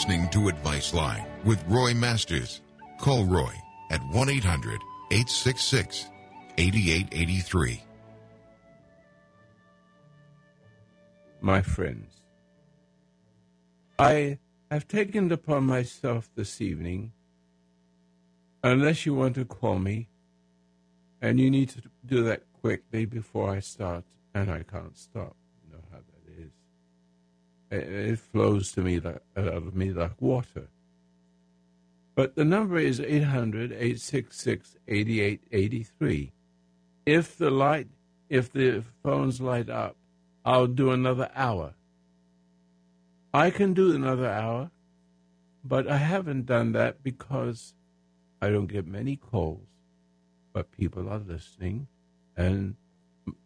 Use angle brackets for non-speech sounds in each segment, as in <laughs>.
listening to Advice Line with Roy Masters. Call Roy at 1 800 866 8883. My friends, I have taken it upon myself this evening, unless you want to call me, and you need to do that quickly before I start, and I can't stop. You know how that is. It, flows to me like, out of me like water. But the number is 800 866 8883. If the light, if the phones light up, I'll do another hour. I can do another hour, but I haven't done that because I don't get many calls, but people are listening and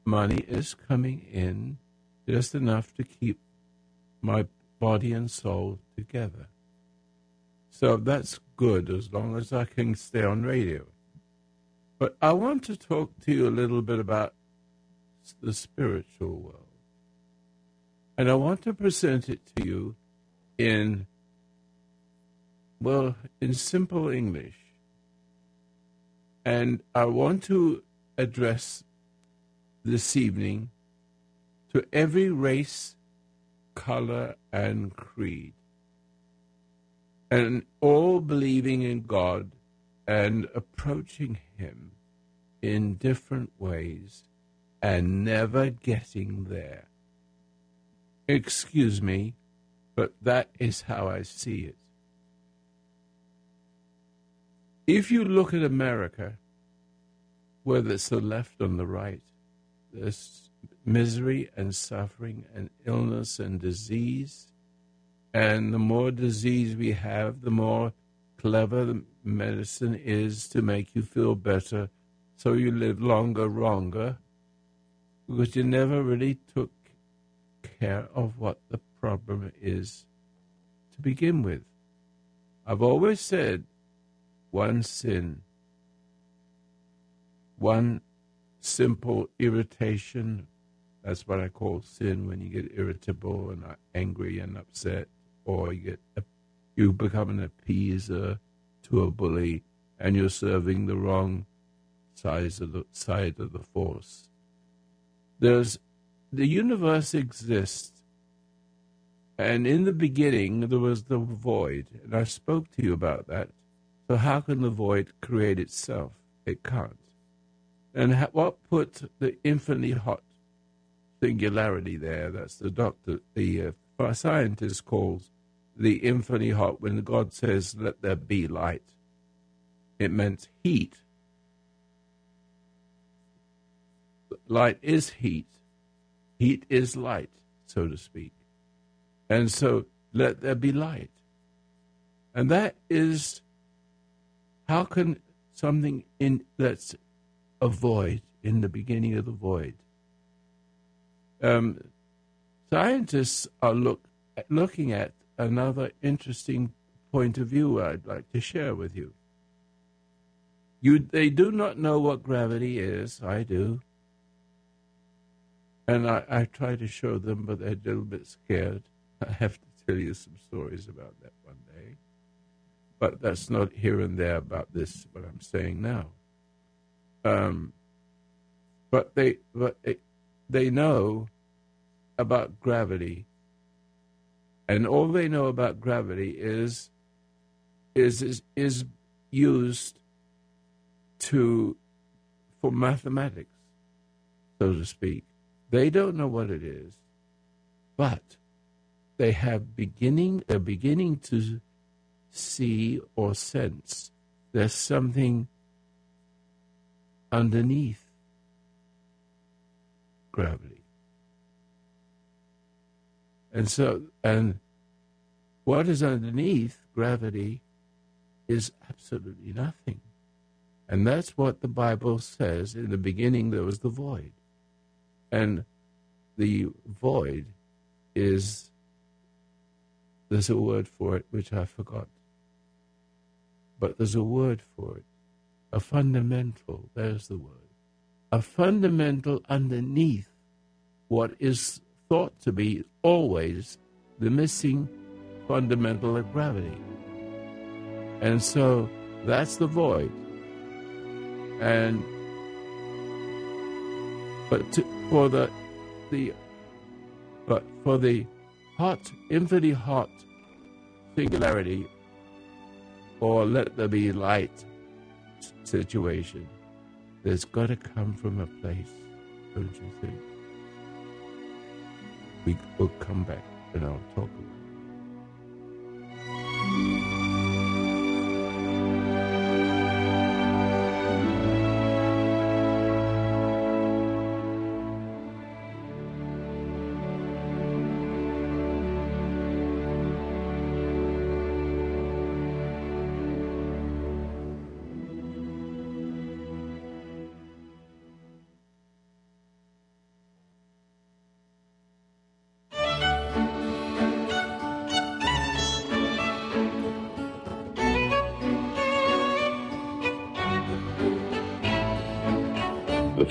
money is coming in just enough to keep my body and soul together. So that's good as long as I can stay on radio. But I want to talk to you a little bit about the spiritual world. And I want to present it to you in, well, in simple English. And I want to address this evening to every race, color, and creed, and all believing in God and approaching Him in different ways and never getting there. Excuse me, but that is how I see it. If you look at America, whether it's the left or the right, there's misery and suffering and illness and disease. And the more disease we have, the more clever the medicine is to make you feel better so you live longer, longer, because you never really took care of what the problem is to begin with. I've always said one sin, one simple irritation. That's what I call sin when you get irritable and angry and upset, or you get you become an appeaser to a bully, and you're serving the wrong side of the side of the force. There's the universe exists, and in the beginning there was the void, and I spoke to you about that. So how can the void create itself? It can't. And what put the infinitely hot singularity there? That's the doctor, the uh, scientist calls the infinitely hot. When God says, "Let there be light," it meant heat. Light is heat. Heat is light, so to speak. And so, let there be light. And that is how can something in that's a void in the beginning of the void. Um, scientists are look, looking at another interesting point of view I'd like to share with you. You, they do not know what gravity is. I do. And I, I try to show them, but they're a little bit scared. I have to tell you some stories about that one day. But that's not here and there about this, what I'm saying now. Um, but they but they, they know about gravity, and all they know about gravity is is is, is used to for mathematics, so to speak. They don't know what it is, but they have beginning they're beginning to see or sense there's something underneath gravity. And so, and what is underneath gravity is absolutely nothing. And that's what the Bible says. In the beginning, there was the void. And the void is, there's a word for it which I forgot. But there's a word for it a fundamental, there's the word, a fundamental underneath what is thought to be always the missing fundamental of gravity. And so that's the void. And but to, for the the but for the hot, infinitely hot singularity or let there be light situation, there's got to come from a place, don't you think? We will come back and I'll talk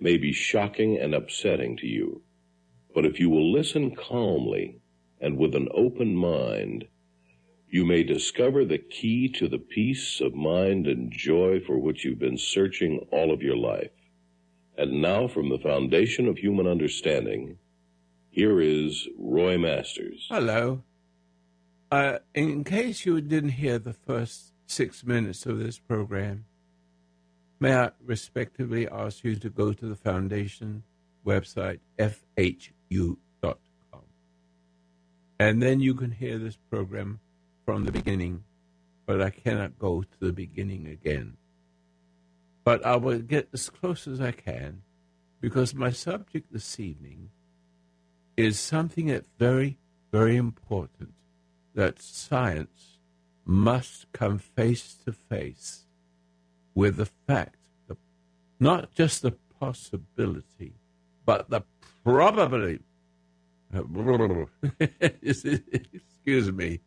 may be shocking and upsetting to you. But if you will listen calmly and with an open mind, you may discover the key to the peace of mind and joy for which you've been searching all of your life. And now, from the foundation of human understanding, here is Roy Masters. Hello. Uh, in case you didn't hear the first six minutes of this program, May I respectively ask you to go to the foundation website, fhu.com. And then you can hear this program from the beginning, but I cannot go to the beginning again. But I will get as close as I can because my subject this evening is something that's very, very important that science must come face to face with the fact, the, not just the possibility, but the probability. <laughs> Excuse me,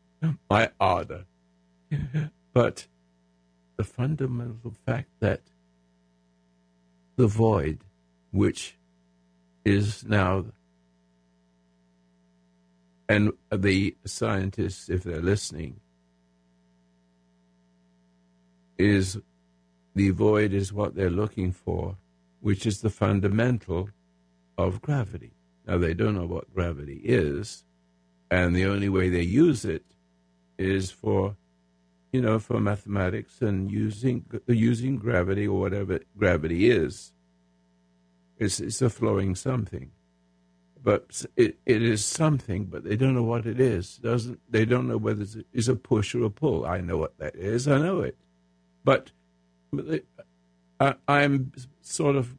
my ardor. But the fundamental fact that the void, which is now, and the scientists, if they're listening, is the void is what they're looking for, which is the fundamental of gravity. Now, they don't know what gravity is, and the only way they use it is for, you know, for mathematics and using using gravity or whatever gravity is. It's, it's a flowing something, but it, it is something, but they don't know what it is. Doesn't they don't know whether it's a push or a pull? I know what that is. I know it, but I, I'm sort of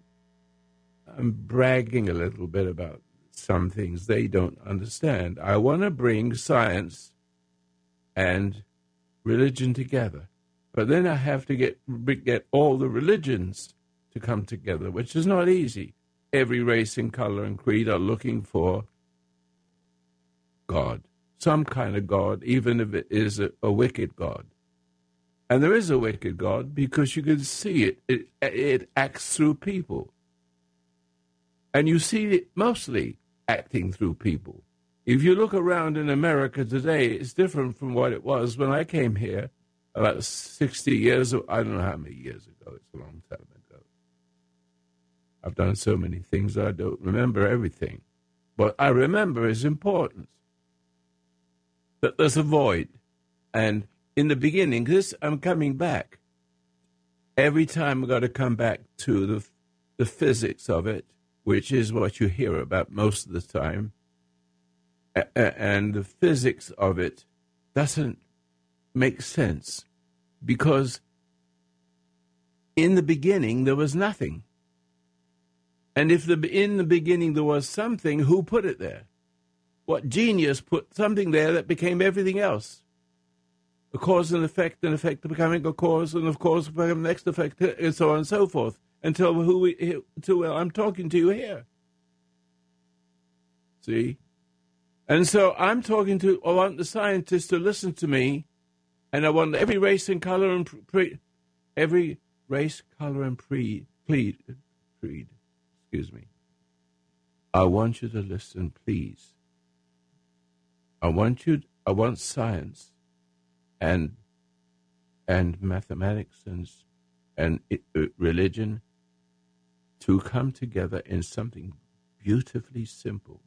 I'm bragging a little bit about some things they don't understand. I want to bring science and religion together, but then I have to get get all the religions to come together, which is not easy. Every race and color and creed are looking for God, some kind of God, even if it is a, a wicked God. And there is a wicked God because you can see it. It, it acts through people. And you see it mostly acting through people. If you look around in America today, it's different from what it was when I came here about 60 years, I don't know how many years ago. It's a long time ago. I've done so many things I don't remember everything. But I remember is important. That there's a void. And in the beginning, this I'm coming back. Every time I've got to come back to the the physics of it, which is what you hear about most of the time, and the physics of it doesn't make sense because in the beginning there was nothing. And if the, in the beginning there was something, who put it there? What genius put something there that became everything else? A cause and effect, and effect becoming a cause, and of course becoming the next effect, and so on and so forth, until who we, until I'm talking to you here. See? And so I'm talking to, I want the scientists to listen to me, and I want every race and color and pre, every race, color, and pre, creed, creed, excuse me. I want you to listen, please. I want you, I want science and and mathematics and and uh, religion to come together in something beautifully simple.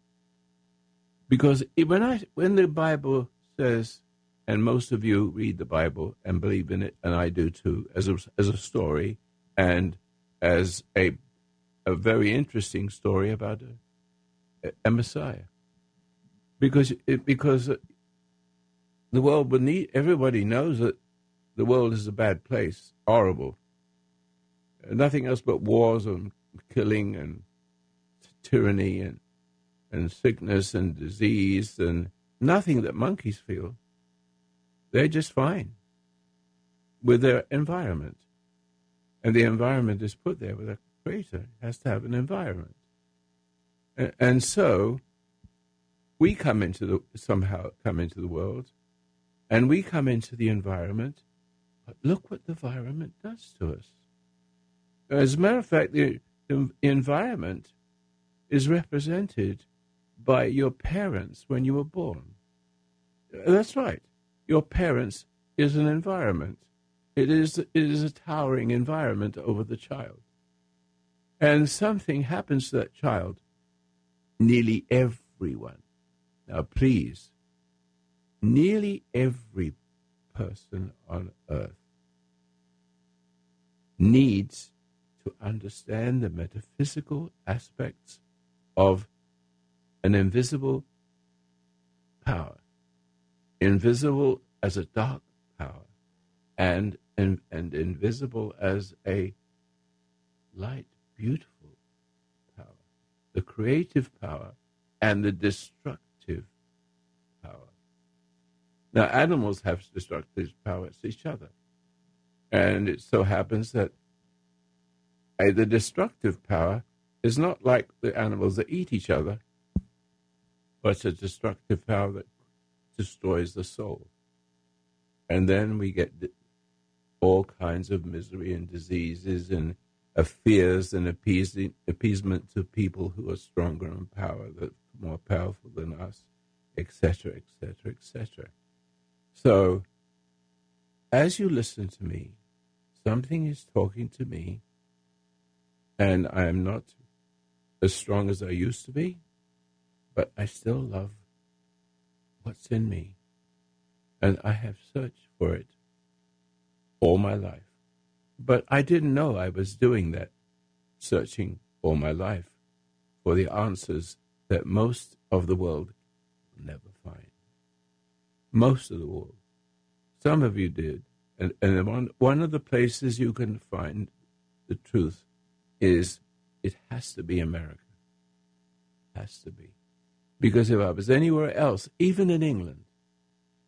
Because when I when the Bible says, and most of you read the Bible and believe in it, and I do too, as a, as a story and as a a very interesting story about a, a Messiah because it, because the world beneath everybody knows that the world is a bad place, horrible. Nothing else but wars and killing and tyranny and and sickness and disease and nothing that monkeys feel. They're just fine with their environment. And the environment is put there with a creator. It has to have an environment. And, and so we come into the somehow come into the world and we come into the environment but look what the environment does to us. As a matter of fact the, the environment is represented by your parents when you were born. That's right. Your parents is an environment. It is it is a towering environment over the child. And something happens to that child. Nearly everyone. Now, please, nearly every person on earth needs to understand the metaphysical aspects of an invisible power, invisible as a dark power, and, and, and invisible as a light, beautiful power, the creative power and the destructive. Now, animals have destructive powers each other. And it so happens that the destructive power is not like the animals that eat each other, but a destructive power that destroys the soul. And then we get all kinds of misery and diseases and fears and appeasing, appeasement to people who are stronger in power, that more powerful than us, etc., etc., etc. So, as you listen to me, something is talking to me, and I am not as strong as I used to be, but I still love what's in me, and I have searched for it all my life. But I didn't know I was doing that, searching all my life for the answers that most of the world never find. Most of the world. Some of you did. And, and one, one of the places you can find the truth is it has to be America. Has to be. Because if I was anywhere else, even in England,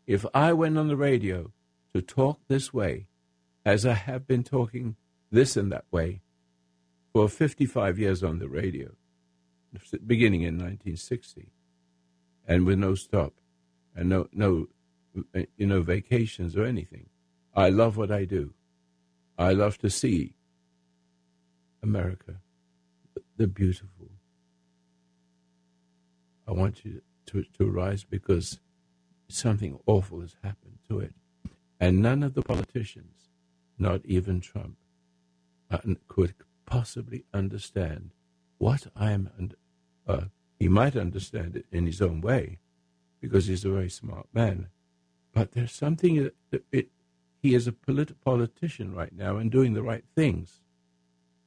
if I went on the radio to talk this way, as I have been talking this and that way for 55 years on the radio, beginning in 1960, and with no stop, and no no you know vacations or anything. I love what I do. I love to see America, the beautiful. I want you to, to rise because something awful has happened to it. And none of the politicians, not even Trump, uh, could possibly understand what I am uh, he might understand it in his own way because he's a very smart man. But there's something that it, he is a polit- politician right now and doing the right things.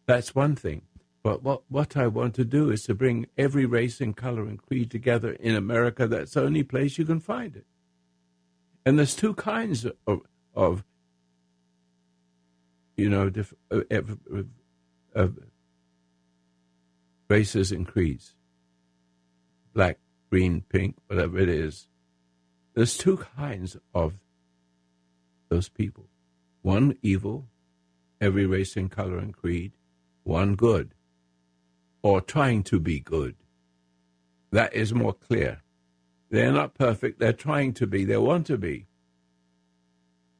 That's one thing. But what, what I want to do is to bring every race and color and creed together in America. That's the only place you can find it. And there's two kinds of, of you know, diff, uh, uh, races and creeds black, green, pink, whatever it is. There's two kinds of those people. One evil, every race and color and creed, one good, or trying to be good. That is more clear. They're not perfect, they're trying to be, they want to be.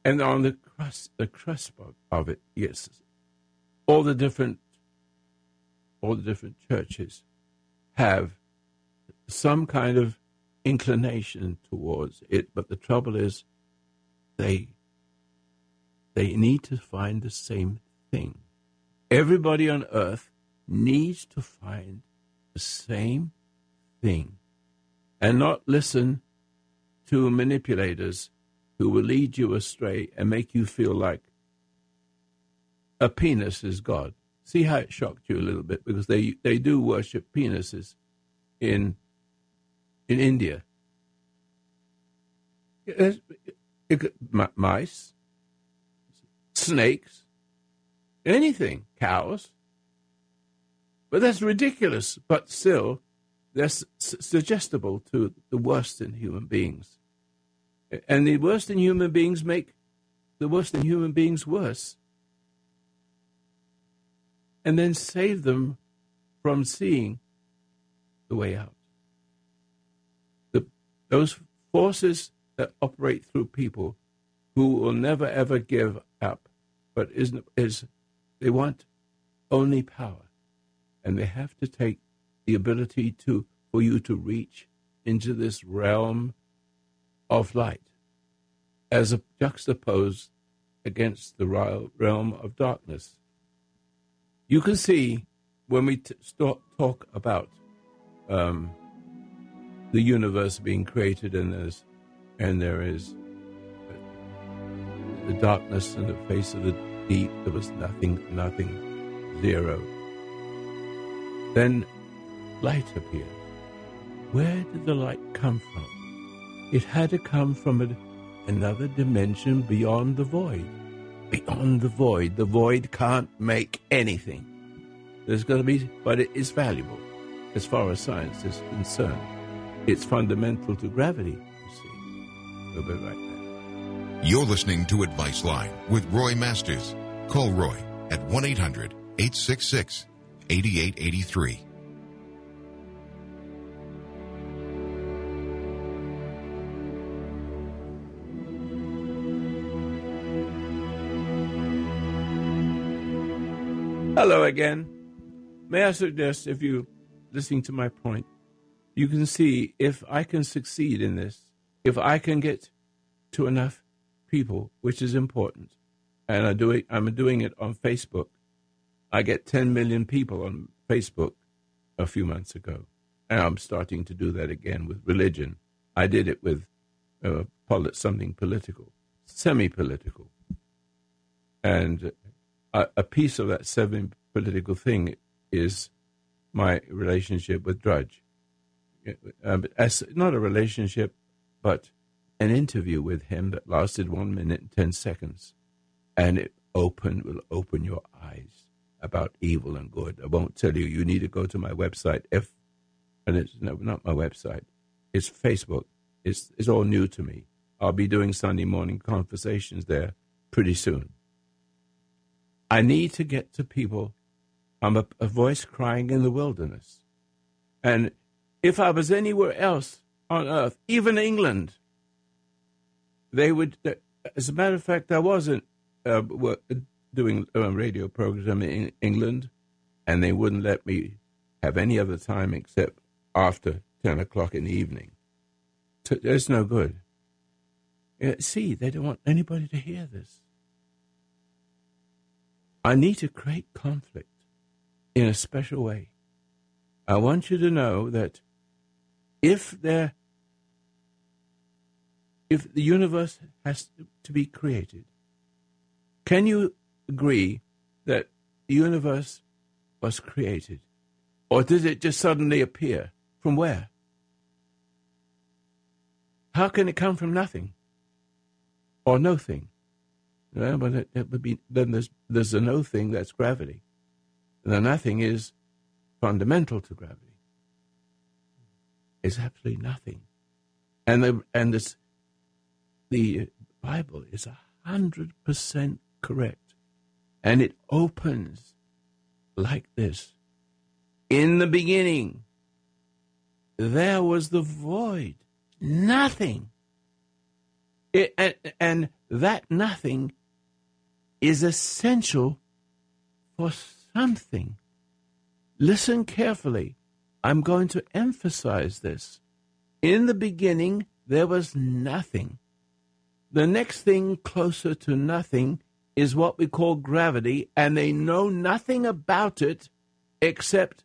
And on the crust, the crust of it, yes, all the different, all the different churches have some kind of inclination towards it, but the trouble is, they they need to find the same thing. Everybody on earth needs to find the same thing and not listen to manipulators who will lead you astray and make you feel like a penis is God. See how it shocked you a little bit because they they do worship penises in in India. It, it, mice, snakes, anything, cows. But that's ridiculous. But still, that's suggestible to the worst in human beings. And the worst in human beings make the worst in human beings worse. And then save them from seeing the way out. Those forces that operate through people who will never ever give up, but is, is they want only power. And they have to take the ability to for you to reach into this realm of light as a juxtaposed against the realm of darkness. You can see when we t- talk about um, the universe being created and there's and there is the darkness in the face of the deep. There was nothing, nothing, zero. Then light appeared. Where did the light come from? It had to come from a, another dimension beyond the void. Beyond the void. The void can't make anything. There's going to be, but it is valuable as far as science is concerned. It's fundamental to gravity, you see. We'll be right back. You're listening to Advice Line with Roy Masters. Call Roy at 1 800 866 8883. Hello again. May I suggest, if you listening to my point, you can see if I can succeed in this, if I can get to enough people, which is important, and I do it, I'm doing it on Facebook. I get 10 million people on Facebook a few months ago, and I'm starting to do that again with religion. I did it with uh, something political, semi-political, and a, a piece of that seven political thing is my relationship with Drudge. Um, as not a relationship, but an interview with him that lasted one minute and ten seconds, and it opened will open your eyes about evil and good. I won't tell you. You need to go to my website. If and it's no, not my website. It's Facebook. It's it's all new to me. I'll be doing Sunday morning conversations there pretty soon. I need to get to people. I'm a, a voice crying in the wilderness. And if I was anywhere else on earth, even England, they would. Uh, as a matter of fact, I wasn't uh, doing a radio program in England, and they wouldn't let me have any other time except after ten o'clock in the evening. It's no good. Uh, see, they don't want anybody to hear this. I need to create conflict in a special way. I want you to know that if there if the universe has to be created, can you agree that the universe was created? Or did it just suddenly appear? From where? How can it come from nothing? Or no thing? Yeah, but it, it, would be then there's there's a no thing that's gravity. The nothing is fundamental to gravity. It's absolutely nothing, and the and this the Bible is a 100% correct. And it opens like this In the beginning, there was the void, nothing. It, and, and that nothing is essential for something. Listen carefully. I'm going to emphasize this. In the beginning, there was nothing. The next thing closer to nothing is what we call gravity, and they know nothing about it except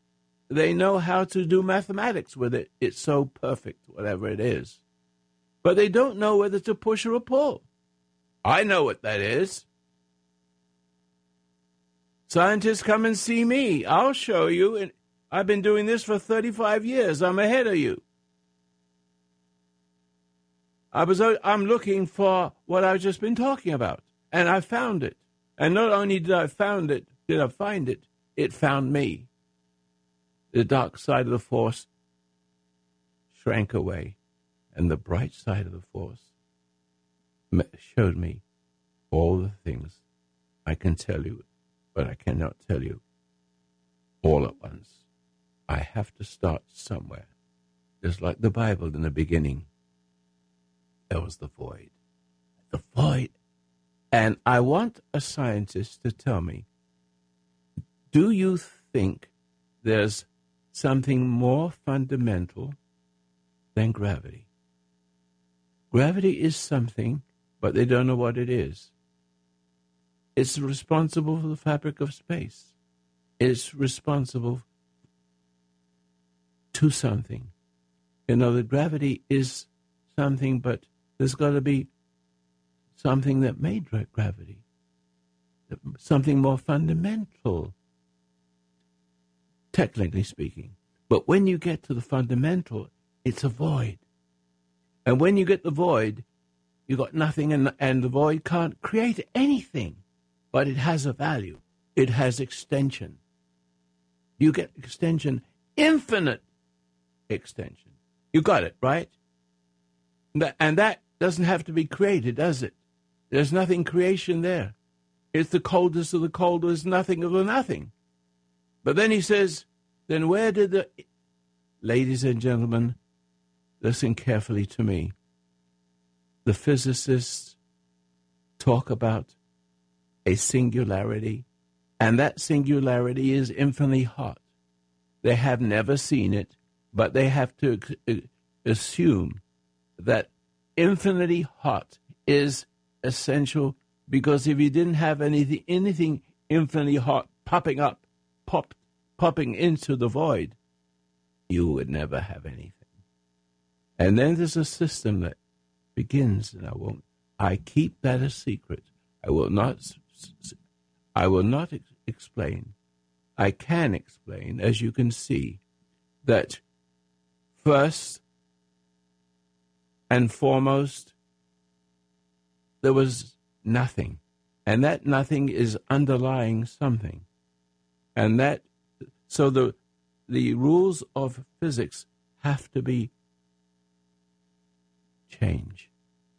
they know how to do mathematics with it. It's so perfect, whatever it is. But they don't know whether to push or pull. I know what that is. Scientists come and see me. I'll show you. I've been doing this for 35 years. I'm ahead of you. I was uh, I'm looking for what I've just been talking about, and I found it. And not only did I found it, did I find it, it found me. The dark side of the force shrank away, and the bright side of the force showed me all the things I can tell you, but I cannot tell you all at once. I have to start somewhere, just like the Bible in the beginning there was the void. The void. And I want a scientist to tell me do you think there's something more fundamental than gravity? Gravity is something, but they don't know what it is. It's responsible for the fabric of space. It's responsible to something. You know, the gravity is something, but there's got to be something that made gravity, something more fundamental, technically speaking. But when you get to the fundamental, it's a void. And when you get the void, you got nothing, and, and the void can't create anything, but it has a value. It has extension. You get extension, infinite extension. You got it, right? And that doesn't have to be created, does it? There's nothing creation there. It's the coldest of the cold, there's nothing of the nothing. But then he says, then where did the. Ladies and gentlemen, listen carefully to me. The physicists talk about a singularity, and that singularity is infinitely hot. They have never seen it, but they have to assume that infinitely hot is essential because if you didn't have anything anything infinitely hot popping up, pop popping into the void, you would never have anything. And then there's a system that begins, and I won't. I keep that a secret. I will not. I will not ex- explain. I can explain, as you can see, that first and foremost, there was nothing. And that nothing is underlying something. And that, so the, the rules of physics have to be changed.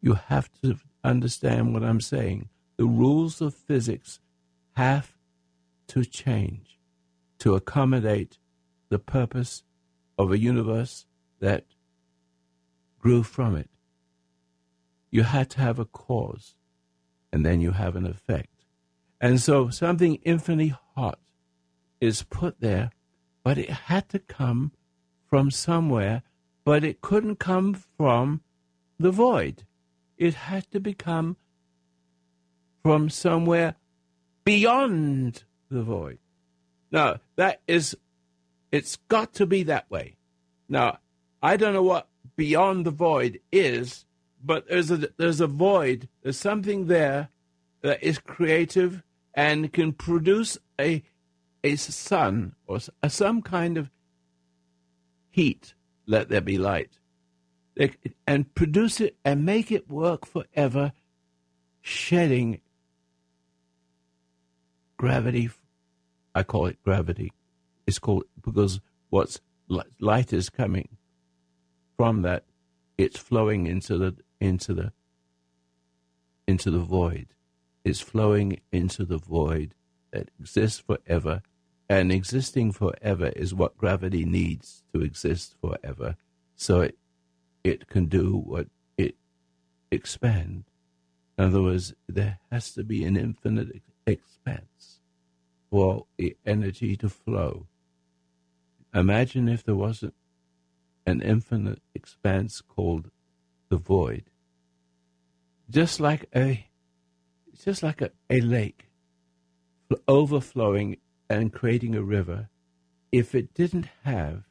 You have to understand what I'm saying. The rules of physics have to change to accommodate the purpose of a universe that grew from it. You had to have a cause, and then you have an effect. And so something infinitely hot is put there, but it had to come from somewhere, but it couldn't come from the void. It had to become from somewhere beyond the void. Now, that is, it's got to be that way. Now, I don't know what beyond the void is, but there's a there's a void. There's something there that is creative and can produce a a sun or a, some kind of heat. Let there be light, and produce it and make it work forever, shedding gravity. I call it gravity. It's called because what's light is coming from that, it's flowing into the into the into the void. It's flowing into the void that exists forever. And existing forever is what gravity needs to exist forever. So it, it can do what it expand. In other words, there has to be an infinite expanse for the energy to flow. Imagine if there wasn't an infinite expanse called the void. Just like a just like a, a lake overflowing and creating a river, if it didn't have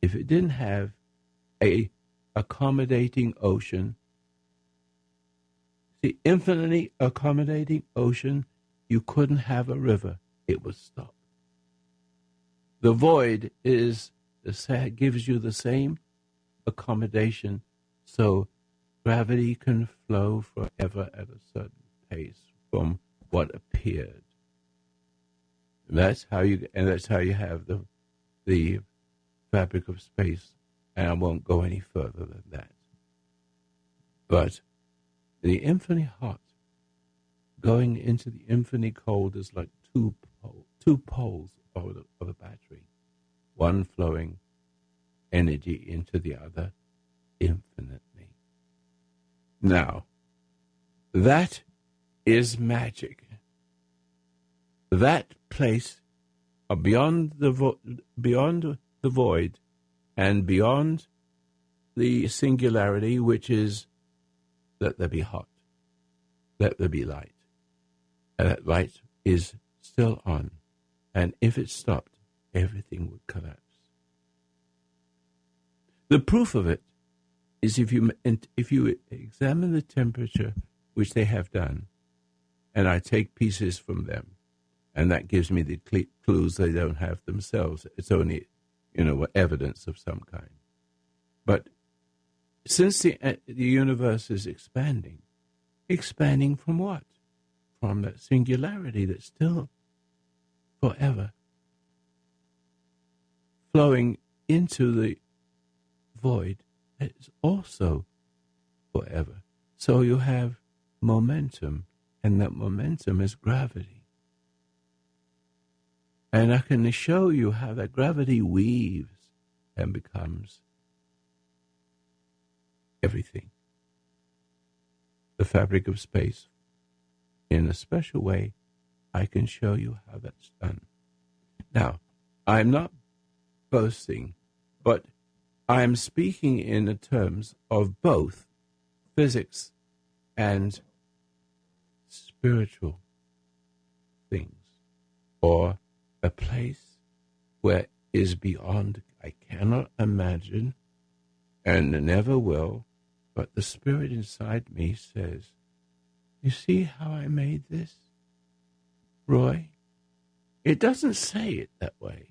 if it didn't have a accommodating ocean, the infinitely accommodating ocean, you couldn't have a river. It would stop. The void is the gives you the same accommodation, so gravity can flow forever at a certain pace from what appeared. And that's how you, and that's how you have the the fabric of space. And I won't go any further than that. But the infinite hot going into the infinite cold is like two pole, two poles of, the, of a battery, one flowing energy into the other infinitely. Now, that is magic. That place beyond the vo- beyond the void and beyond the singularity, which is let there be hot, let there be light. And that light is still on. And if it stopped, everything would collapse. The proof of it is if you if you examine the temperature, which they have done, and I take pieces from them, and that gives me the clues they don't have themselves. It's only, you know, evidence of some kind. But since the uh, the universe is expanding, expanding from what? From that singularity that's still forever flowing into the void is also forever. So you have momentum, and that momentum is gravity. And I can show you how that gravity weaves and becomes everything. The fabric of space. In a special way, I can show you how that's done. Now, I'm not boasting, but I am speaking in the terms of both physics and spiritual things, or a place where is beyond I cannot imagine and never will, but the spirit inside me says, You see how I made this, Roy? It doesn't say it that way,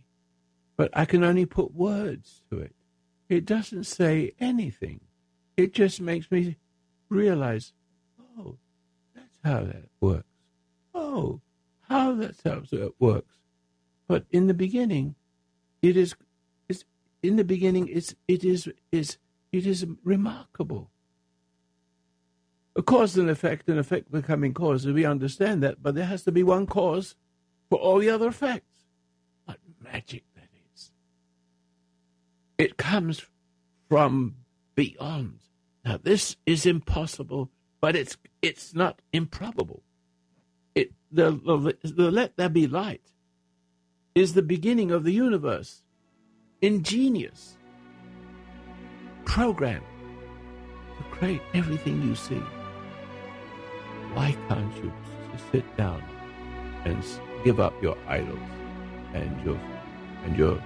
but I can only put words to it. It doesn't say anything. It just makes me realize, oh, that's how that works. Oh, how that's how it works. But in the beginning, it is, it's, in the beginning, it's, it is, is, it is remarkable. A cause and effect, and effect becoming cause, we understand that, but there has to be one cause for all the other effects. What magic it comes from beyond. Now, this is impossible, but it's it's not improbable. It the, the, the let there be light is the beginning of the universe. Ingenious program to create everything you see. Why can't you sit down and give up your idols and your and your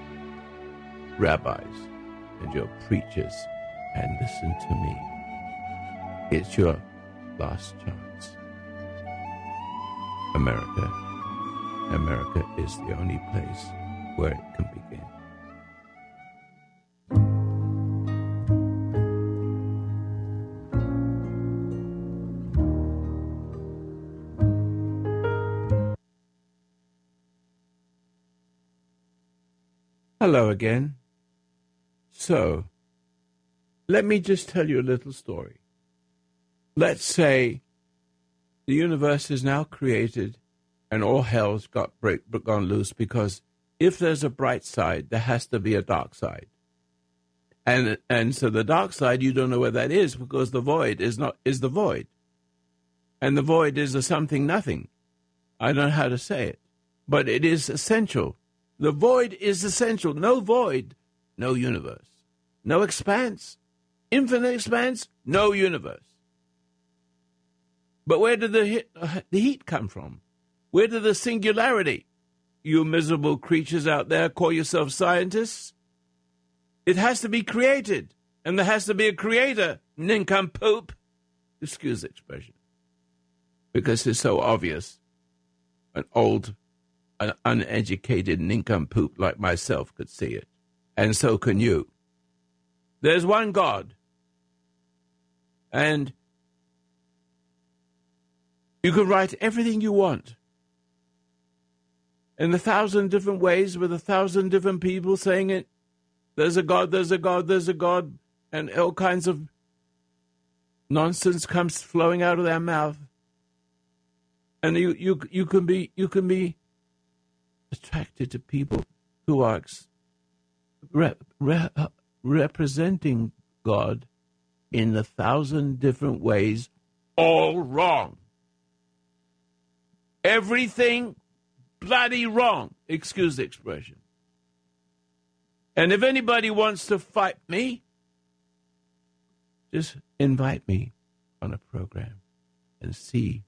rabbis and your preachers and listen to me. It's your last chance. America. America is the only place where it can begin. Hello again. So, let me just tell you a little story. Let's say the universe is now created and all hell's got break, gone loose because if there's a bright side, there has to be a dark side. And and so the dark side you don't know where that is because the void is not is the void. And the void is a something nothing. I don't know how to say it. But it is essential. The void is essential. No void, no universe. No expanse. Infinite expanse, no universe. But where did the, uh, the heat come from? Where did the singularity? You miserable creatures out there call yourselves scientists? It has to be created, and there has to be a creator, nincompoop. Excuse the expression. Because it's so obvious. An old, an uneducated nincompoop like myself could see it. And so can you. There's one God. And you can write everything you want in a thousand different ways with a thousand different people saying it. There's a God, there's a God, there's a God, and all kinds of nonsense comes flowing out of their mouth. And you, you, you can be you can be attracted to people who are rep, rep, uh, representing God in a thousand different ways, all wrong. Everything bloody wrong. Excuse the expression. And if anybody wants to fight me, just invite me on a program and see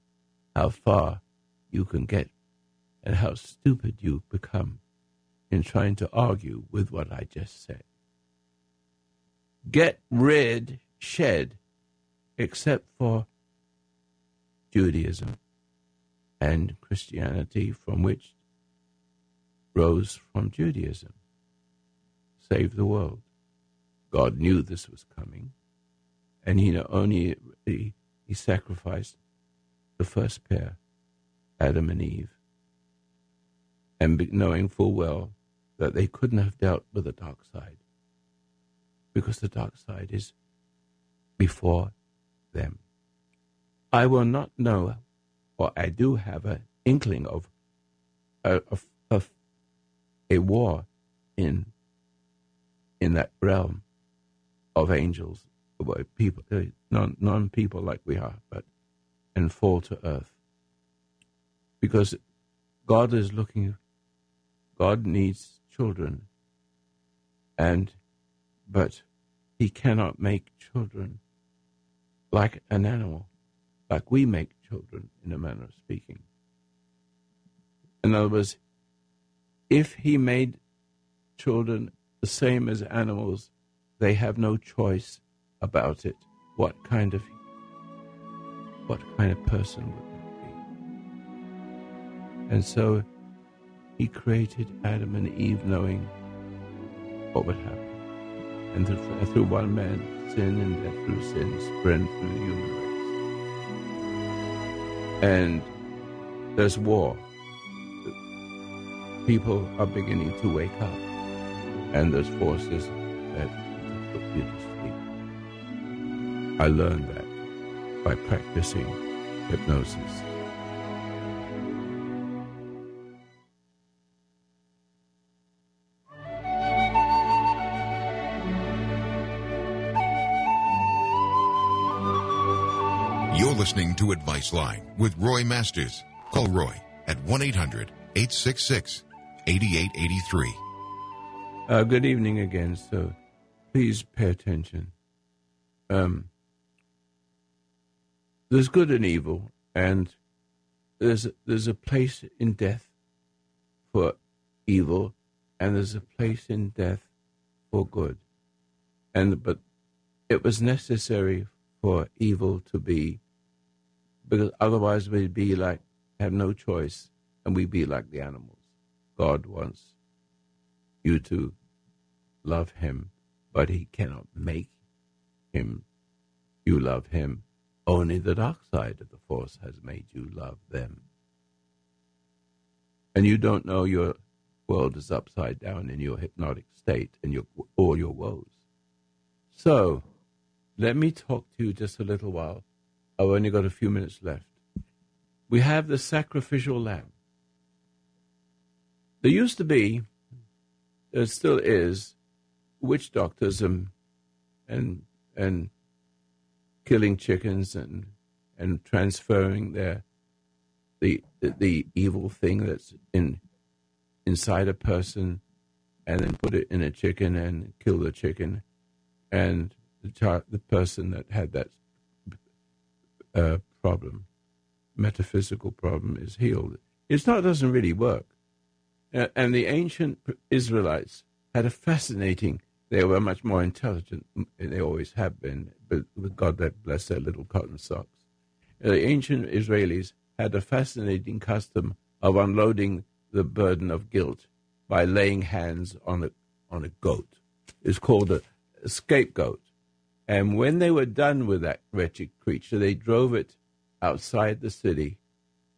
how far you can get and how stupid you become in trying to argue with what I just said. Get rid, shed, except for Judaism and Christianity, from which rose from Judaism. Save the world. God knew this was coming, and he not only he, he sacrificed the first pair, Adam and Eve, and knowing full well that they couldn't have dealt with the dark side because the dark side is before them. I will not know, or I do have an inkling of a, a, a, a war in in that realm of angels, people, uh, non non people like we are, but and fall to earth because God is looking. God needs children, and but he cannot make children like an animal, like we make children, in a manner of speaking. In other words, if he made children the same as animals, they have no choice about it. What kind of what kind of person would that be? And so he created Adam and Eve knowing what would happen. And through, through one man, sin and death through sin spread through the human race. And there's war. People are beginning to wake up. And there's forces that put you to sleep. I learned that by practicing hypnosis. Listening to Advice Line with Roy Masters. Call Roy at 1 800 866 8883. Uh, good evening again. So please pay attention. Um, there's good and evil, and there's there's a place in death for evil, and there's a place in death for good. And but it was necessary for evil to be because otherwise we'd be like, have no choice, and we'd be like the animals. God wants you to love Him, but He cannot make Him, you love Him. Only the dark side of the force has made you love them. And you don't know your world is upside down in your hypnotic state and your, all your woes. So, let me talk to you just a little while I've only got a few minutes left. we have the sacrificial lamb. There used to be, there still is, witch doctors and and and killing chickens and and transferring their the the evil thing that's in inside a person and then put it in a chicken and kill the chicken and the, the person that had that uh, problem metaphysical problem is healed it's not doesn't really work uh, and the ancient israelites had a fascinating they were much more intelligent. They always have been, but God bless their little cotton socks. The ancient Israelis had a fascinating custom of unloading the burden of guilt by laying hands on a on a goat. It's called a, a scapegoat. And when they were done with that wretched creature, they drove it outside the city,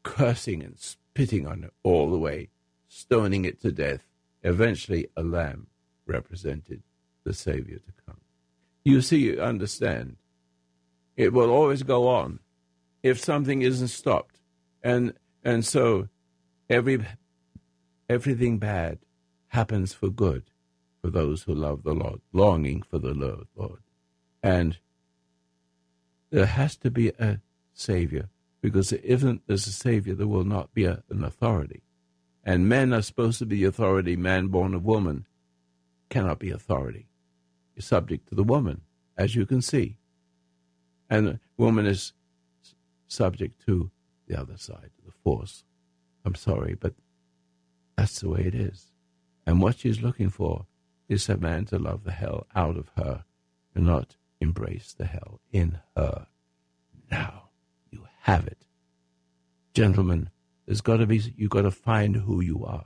cursing and spitting on it all the way, stoning it to death. Eventually, a lamb represented the Savior to come. You see, you understand. It will always go on if something isn't stopped. And and so every everything bad happens for good for those who love the Lord, longing for the Lord, Lord. And there has to be a Savior, because if there's a Savior, there will not be a, an authority. And men are supposed to be authority, man born of woman cannot be authority is subject to the woman, as you can see. And the woman is subject to the other side, the force. I'm sorry, but that's the way it is. And what she's looking for is a man to love the hell out of her and not embrace the hell in her. Now you have it. Gentlemen, there's got to be, you've got to find who you are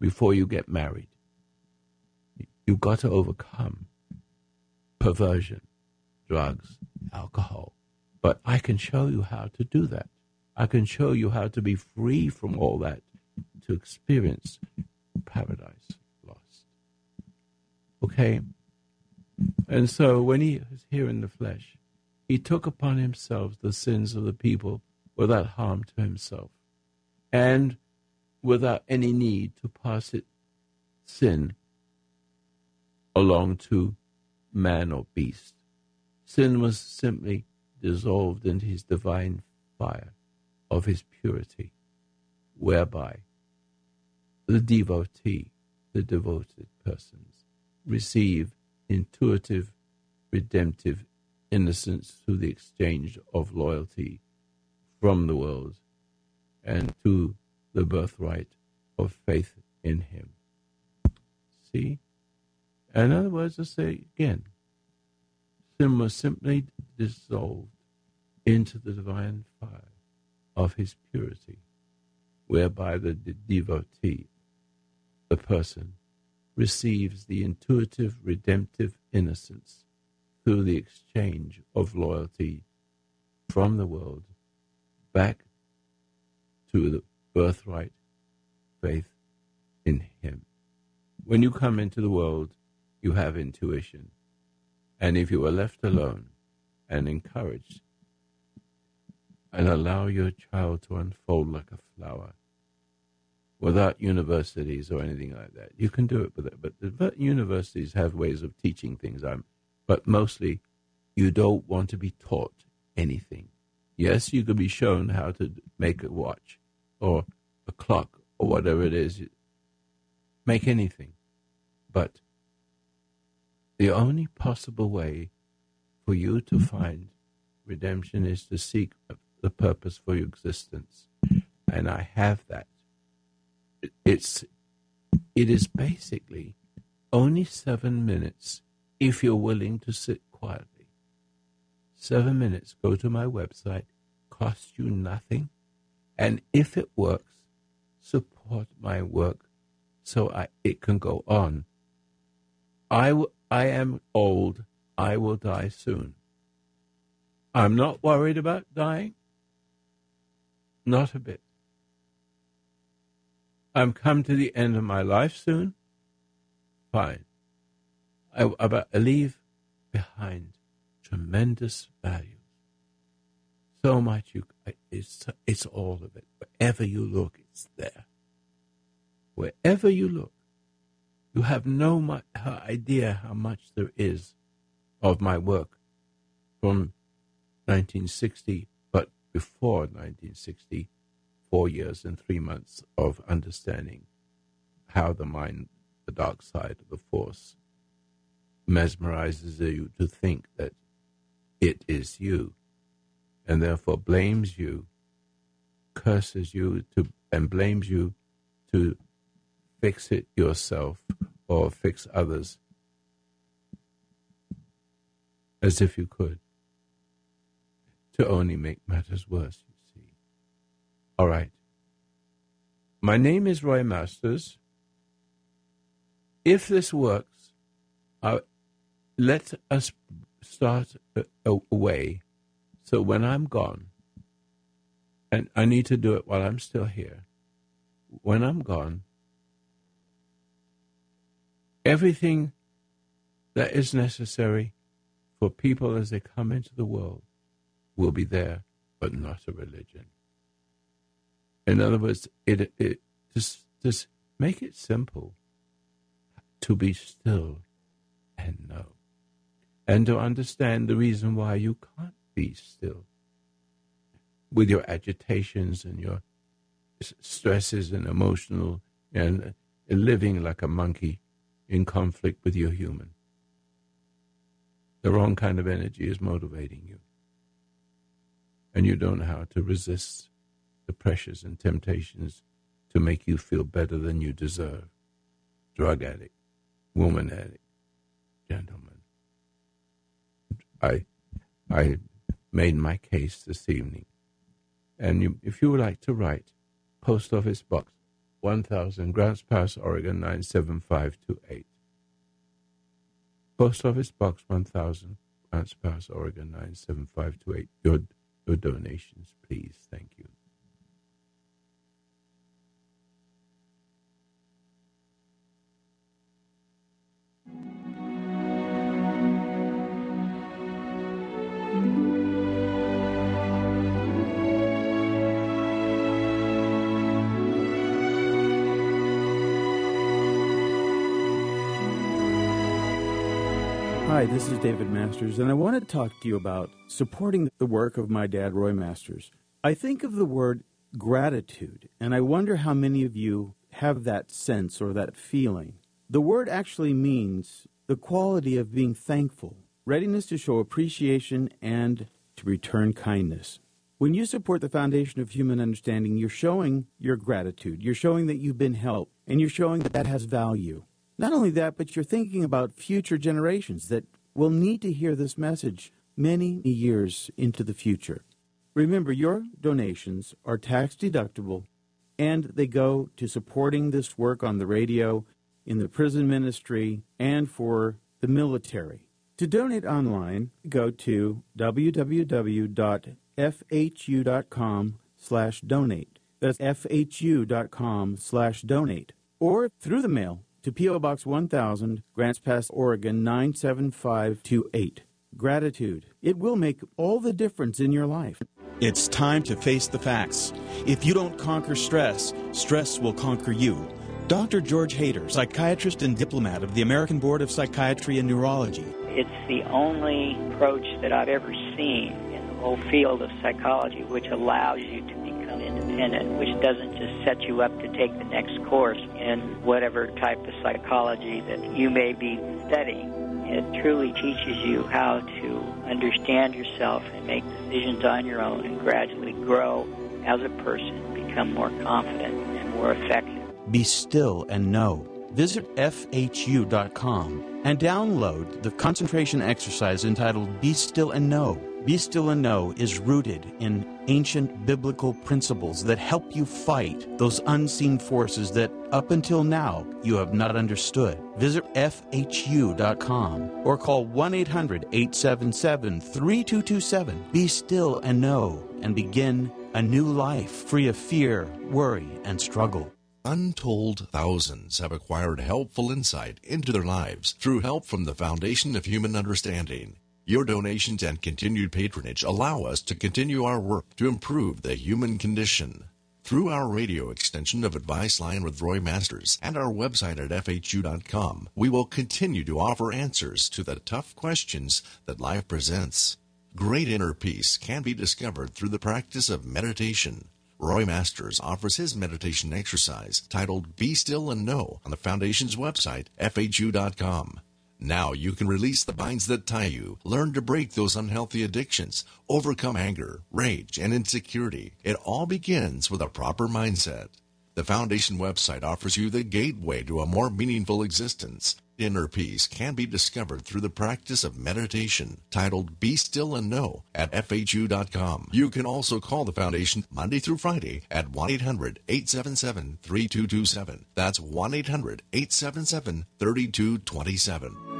before you get married. You've got to overcome perversion, drugs, alcohol. But I can show you how to do that. I can show you how to be free from all that to experience paradise lost. Okay? And so when he was here in the flesh, he took upon himself the sins of the people without harm to himself and without any need to pass it sin along to man or beast. Sin was simply dissolved into his divine fire of his purity, whereby the devotee, the devoted persons, receive intuitive, redemptive innocence through the exchange of loyalty from the world and to the birthright of faith in him. See? In other words, I say again, sin was simply dissolved into the divine fire of his purity, whereby the devotee, the person, receives the intuitive redemptive innocence through the exchange of loyalty from the world back to the birthright faith in him. When you come into the world, you have intuition. And if you are left alone and encouraged and allow your child to unfold like a flower without universities or anything like that, you can do it with it. But the universities have ways of teaching things. I'm, but mostly you don't want to be taught anything. Yes, you can be shown how to make a watch or a clock or whatever it is. Make anything. But the only possible way for you to mm-hmm. find redemption is to seek the purpose for your existence. And I have that. It's it is basically only seven minutes if you're willing to sit quietly. Seven minutes, go to my website, cost you nothing. And if it works, support my work so I, it can go on. I, w- I am old. I will die soon. I'm not worried about dying. Not a bit. I'm come to the end of my life soon. Fine. I, I leave behind tremendous values. so much. You, it's, it's all of it. Wherever you look, it's there. Wherever you look, you have no mu- idea how much there is of my work from 1960, but before 1960, four years and three months of understanding how the mind, the dark side of the force, mesmerizes you to think that it is you, and therefore blames you, curses you to, and blames you to fix it yourself or fix others as if you could, to only make matters worse. All right. My name is Roy Masters. If this works, uh, let us start a, a, a way so when I'm gone, and I need to do it while I'm still here, when I'm gone, everything that is necessary for people as they come into the world will be there, but not a religion. In other words, it, it just just make it simple to be still and know, and to understand the reason why you can't be still with your agitations and your stresses and emotional and living like a monkey in conflict with your human. The wrong kind of energy is motivating you. And you don't know how to resist the pressures and temptations to make you feel better than you deserve. Drug addict, woman addict, gentlemen. I, I made my case this evening. And you, if you would like to write, Post Office Box 1000, Grants Pass, Oregon 97528. Post Office Box 1000, Grants Pass, Oregon 97528. Your, your donations, please. Thank you. Hi, this is David Masters, and I want to talk to you about supporting the work of my dad, Roy Masters. I think of the word gratitude, and I wonder how many of you have that sense or that feeling. The word actually means the quality of being thankful, readiness to show appreciation, and to return kindness. When you support the foundation of human understanding, you're showing your gratitude. You're showing that you've been helped, and you're showing that that has value. Not only that, but you're thinking about future generations that will need to hear this message many years into the future. Remember, your donations are tax deductible and they go to supporting this work on the radio, in the prison ministry, and for the military. To donate online, go to www.fhu.com slash donate. That's fhu.com slash donate. Or through the mail to P.O. Box 1000, Grants Pass, Oregon 97528. Gratitude. It will make all the difference in your life. It's time to face the facts. If you don't conquer stress, stress will conquer you. Dr. George Hader, psychiatrist and diplomat of the American Board of Psychiatry and Neurology. It's the only approach that I've ever seen in the whole field of psychology which allows you to become it, which doesn't just set you up to take the next course in whatever type of psychology that you may be studying. It truly teaches you how to understand yourself and make decisions on your own and gradually grow as a person, become more confident and more effective. Be still and know. Visit FHU.com and download the concentration exercise entitled Be Still and Know. Be Still and Know is rooted in ancient biblical principles that help you fight those unseen forces that up until now you have not understood. Visit FHU.com or call 1 800 877 3227. Be still and know and begin a new life free of fear, worry, and struggle. Untold thousands have acquired helpful insight into their lives through help from the Foundation of Human Understanding. Your donations and continued patronage allow us to continue our work to improve the human condition. Through our radio extension of Advice Line with Roy Masters and our website at FHU.com, we will continue to offer answers to the tough questions that life presents. Great inner peace can be discovered through the practice of meditation. Roy Masters offers his meditation exercise titled Be Still and Know on the Foundation's website, FHU.com. Now you can release the binds that tie you, learn to break those unhealthy addictions, overcome anger, rage, and insecurity. It all begins with a proper mindset. The Foundation website offers you the gateway to a more meaningful existence. Inner peace can be discovered through the practice of meditation titled Be Still and Know at FHU.com. You can also call the Foundation Monday through Friday at 1 800 877 3227. That's 1 800 877 3227.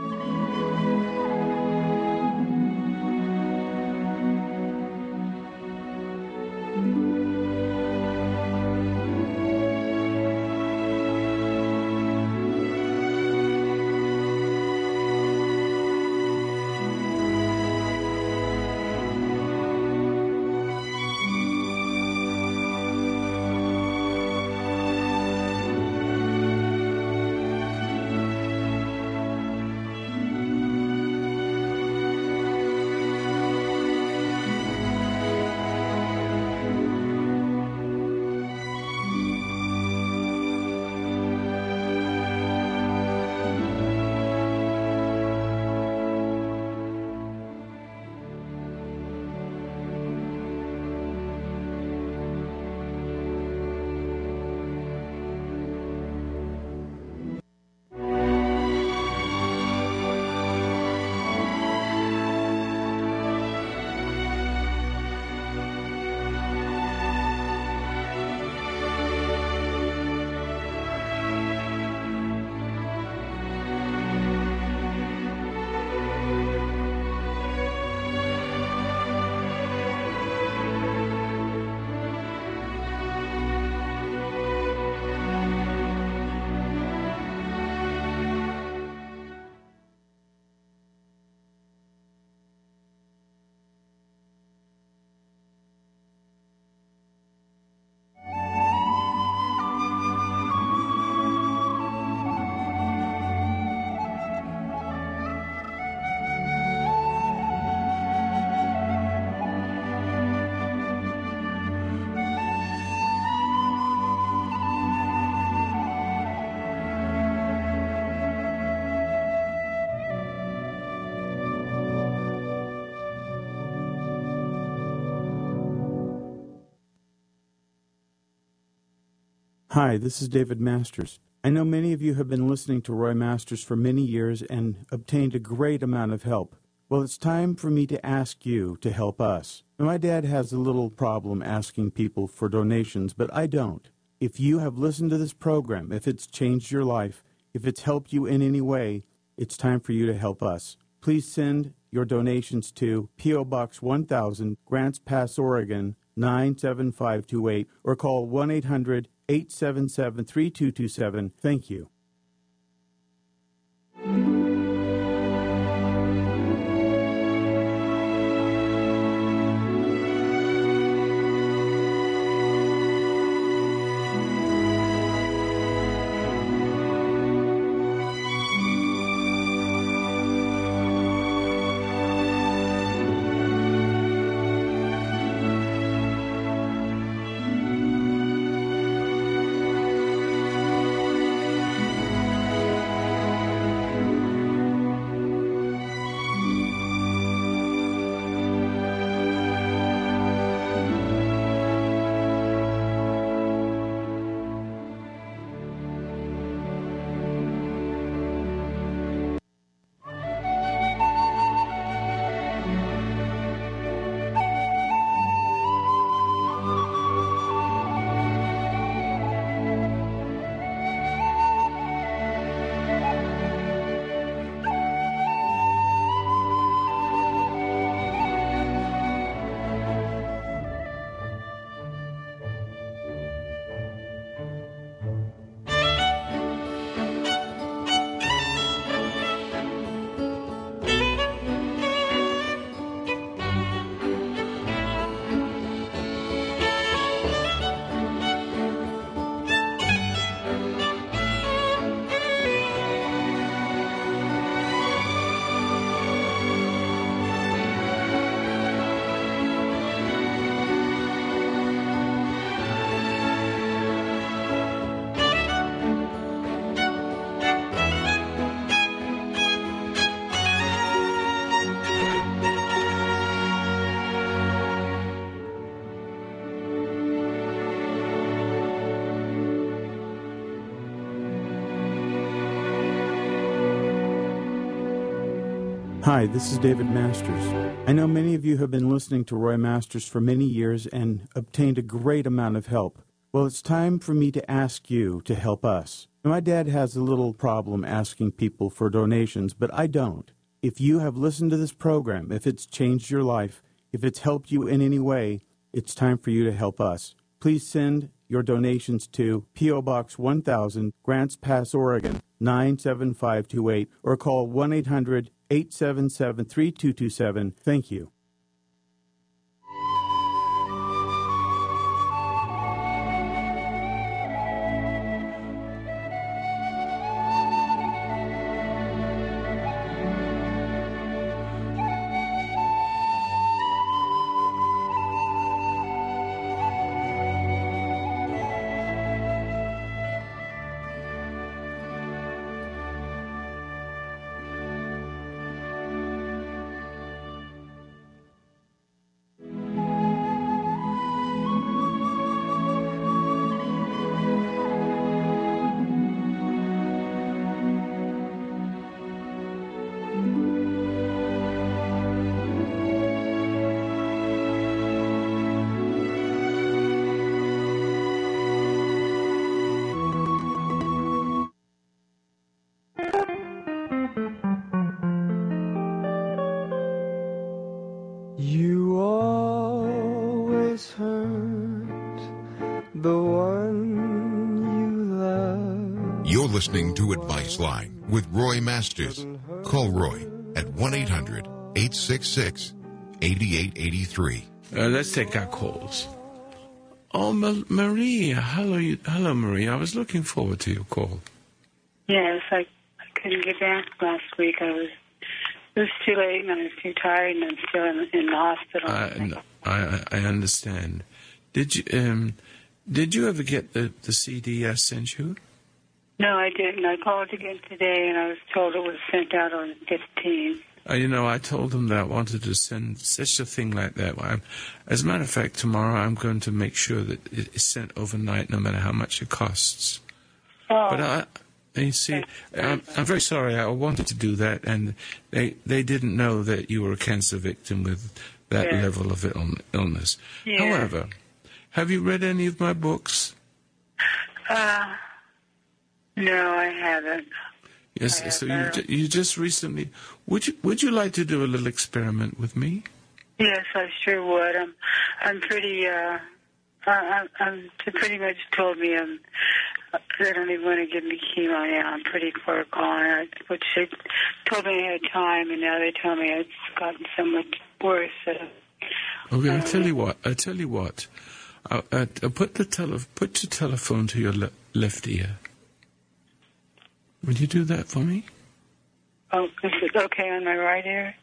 Hi, this is David Masters. I know many of you have been listening to Roy Masters for many years and obtained a great amount of help. Well, it's time for me to ask you to help us. My dad has a little problem asking people for donations, but I don't. If you have listened to this program, if it's changed your life, if it's helped you in any way, it's time for you to help us. Please send your donations to P.O. Box 1000, Grants Pass, Oregon 97528, or call 1 800 877 3227. Thank you. Hi, this is David Masters. I know many of you have been listening to Roy Masters for many years and obtained a great amount of help. Well, it's time for me to ask you to help us. My dad has a little problem asking people for donations, but I don't. If you have listened to this program, if it's changed your life, if it's helped you in any way, it's time for you to help us. Please send your donations to P.O. Box 1000, Grants Pass, Oregon 97528, or call 1 800 877 3227. Thank you. You listening to Advice Line with Roy Masters. Call Roy at 1 800 866 8883. Uh, let's take our calls. Oh, Ma- Maria. Hello, you, hello, Maria. I was looking forward to your call. Yes, I, I couldn't get back last week. I was it was too late and I was too tired and I'm still in, in the hospital. I, I, I understand. Did you um, did you ever get the, the CD I sent you? No, I didn't. I called again today and I was told it was sent out on the 15th. Uh, you know, I told them that I wanted to send such a thing like that. I'm, as a matter of fact, tomorrow I'm going to make sure that it is sent overnight, no matter how much it costs. Oh, But I, you see, I'm, I'm very sorry. I wanted to do that, and they they didn't know that you were a cancer victim with that Yeah. level of Ill, illness. Yeah. However, have you read any of my books? uh, no, I haven't. Yes. I so you ju- you just recently would you would you like to do a little experiment with me? Yes, I sure would. I'm, I'm pretty, uh, I, I- I'm, they pretty much told me I'm, they don't even want to give me chemo now. I'm pretty far gone, which they told me I had time, and now they tell me it's gotten so much worse. Okay, I'll tell you what. I'll tell you what. I'll, uh, I'll put the tele- put your telephone to your le- left ear. Would you do that for me? oh, is it okay on my right ear?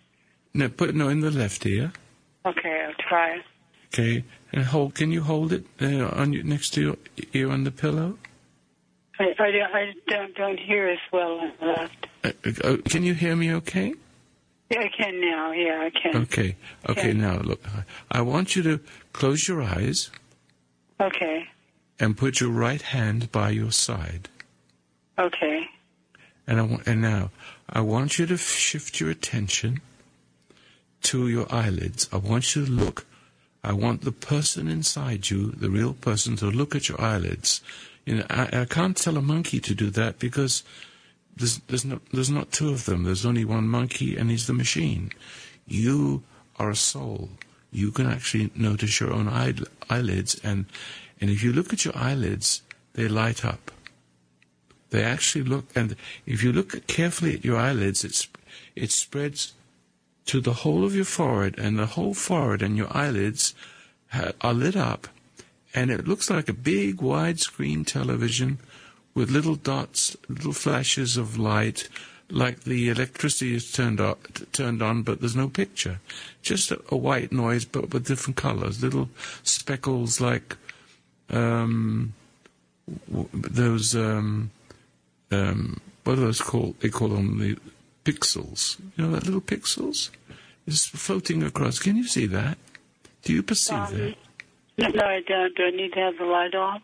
No, put no in the left ear. Okay, I'll try it. Okay, and hold. Can you hold it uh, on your, next to your ear on the pillow? I, I, don't- I don't, don't hear as well on the left. Uh, uh, can you hear me? Okay. Yeah, I can now. Yeah, I can. Okay. Okay. Okay. Now look. I want you to close your eyes Okay. and put your right hand by your side. Okay. And I and now I want you to shift your attention to your eyelids. I want you to look. I want the person inside you, the real person, to look at your eyelids. You know, I, I can't tell a monkey to do that because there's there's not there's not two of them. There's only one monkey, and he's the machine. You are a soul. You can actually notice your own eyelids, and and if you look at your eyelids, they light up. They actually look, and if you look carefully at your eyelids, it's, it spreads to the whole of your forehead, and the whole forehead and your eyelids are lit up, and it looks like a big widescreen television with little dots, little flashes of light, like the electricity is turned on, turned on, but there's no picture. Just a, a white noise, but with different colors, little speckles like um, those. Um, um, what are those called? They call them the pixels. You know that little pixels? It's floating across. Can you see that? Do you perceive Um, that? No, I don't. Do I need to have the light on?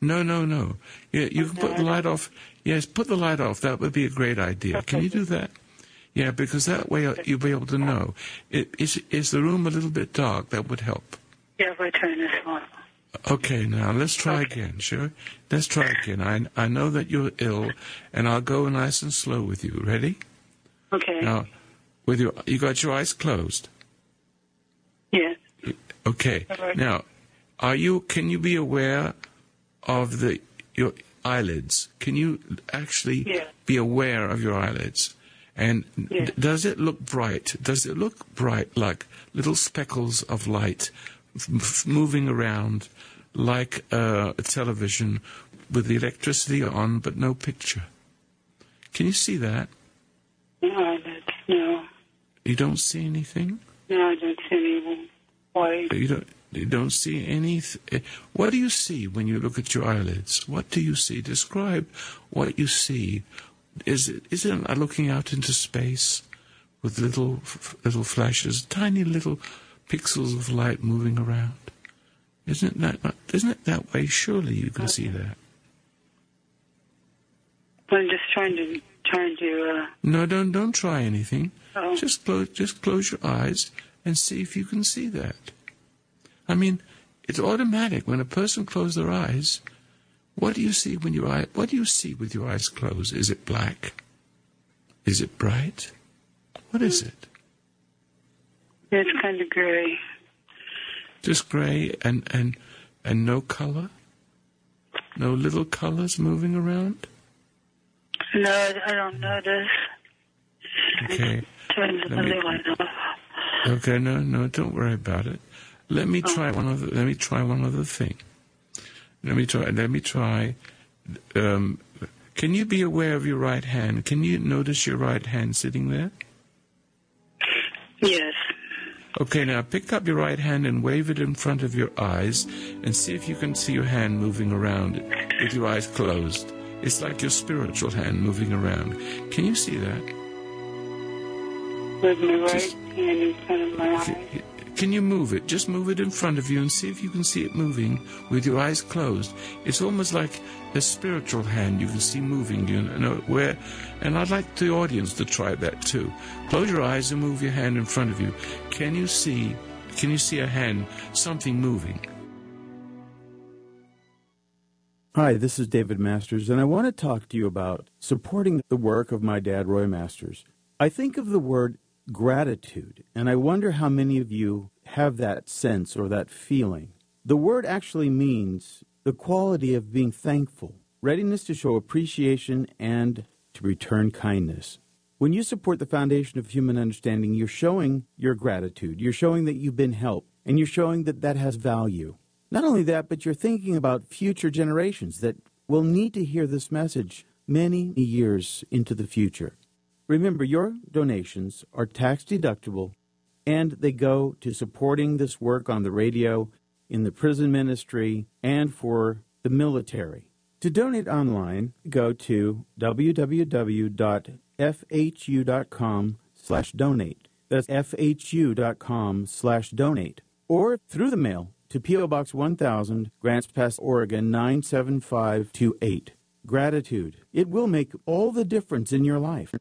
No, no, no. Yeah, you can put the light off. Yes, put the light off. That would be a great idea. Can you do that? Yeah, because that way you'll be able to know. Is, is the room a little bit dark? That would help. Yeah, if I turn this on. Okay, now let's try Okay. again, sure? Let's try again. I, I know that you're ill, and I'll go nice and slow with you. Ready? Okay. Now, with your, you got your eyes closed. Yes. Okay. Right. Now, are you? Can you be aware of the your eyelids? Can you actually Yeah. be aware of your eyelids? And Yeah. d- does it look bright? Does it look bright like little speckles of light f- moving around like uh, a television with the electricity on but no picture? Can you see that? No, that's, no. You don't see anything? No, I don't see anything. Why? You don't. You don't see any. What do you see when you look at your eyelids? What do you see? Describe what you see. Is it is it looking out into space with little little flashes, tiny little pixels of light moving around? Isn't it that? Isn't it that way? Surely you can see that. I'm just trying to, trying to, uh, No, don't don't try anything. oh, Just close just close your eyes and see if you can see that. I mean, it's automatic when a person closes their eyes. What do you see when your eye? What do you see with your eyes closed? Is it black? Is it bright? What is it? It's kind of gray. Just grey and and and no color. No little colors moving around. No, I don't notice. Okay. Turn the Let me- light off. Okay, no, no, don't worry about it. Let me try one other. Let me try one other thing. Let me try. Let me try. Um, can you be aware of your right hand? Can you notice your right hand sitting there? Yes. Okay, now pick up your right hand and wave it in front of your eyes, and see if you can see your hand moving around with your eyes closed. It's like your spiritual hand moving around. Can you see that? With my right Just- hand in front of my eye. Can you move it? Just move it in front of you and see if you can see it moving with your eyes closed. It's almost like a spiritual hand you can see moving. You know where, and I'd like the audience to try that too. Close your eyes and move your hand in front of you. Can you see? Can you see a hand, something moving? Hi, this is David Masters, and I want to talk to you about supporting the work of my dad, Roy Masters. I think of the word gratitude, and I wonder how many of you have that sense or that feeling. The word actually means the quality of being thankful, readiness to show appreciation, and to return kindness. When you support the foundation of human understanding, you're showing your gratitude. You're showing that you've been helped, and you're showing that that has value. Not only that, but you're thinking about future generations that will need to hear this message many years into the future. Remember, your donations are tax deductible and they go to supporting this work on the radio, in the prison ministry, and for the military. To donate online, go to www.fhu.com slash donate. That's fhu.com slash donate. Or through the mail to P.O. Box 1000, Grants Pass, Oregon 97528. Gratitude. It will make all the difference in your life.